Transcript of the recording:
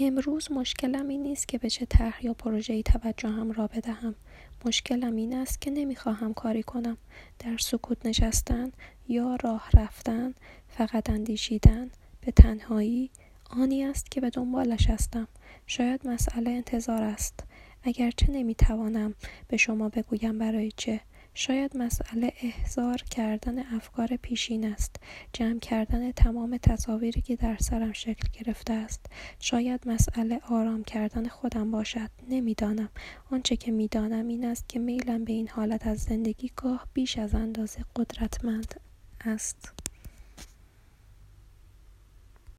امروز مشکلم این نیست که به چه طرح یا پروژه‌ای توجهم را بدهم. مشکلم این است که نمی‌خواهم کاری کنم. در سکوت نشستن یا راه رفتن فقط اندیشیدن به تنهایی آنی است که به دنبالش هستم. شاید مسئله انتظار است. اگرچه نمی‌توانم به شما بگویم برای چه. شاید مسئله احضار کردن افکار پیشین است جمع کردن تمام تصاویری که در سرم شکل گرفته است. شاید مسئله آرام کردن خودم باشد نمی‌دانم. آنچه که می‌دانم این است که میلم به این حالت از زندگی گاه بیش از اندازه قدرتمند است.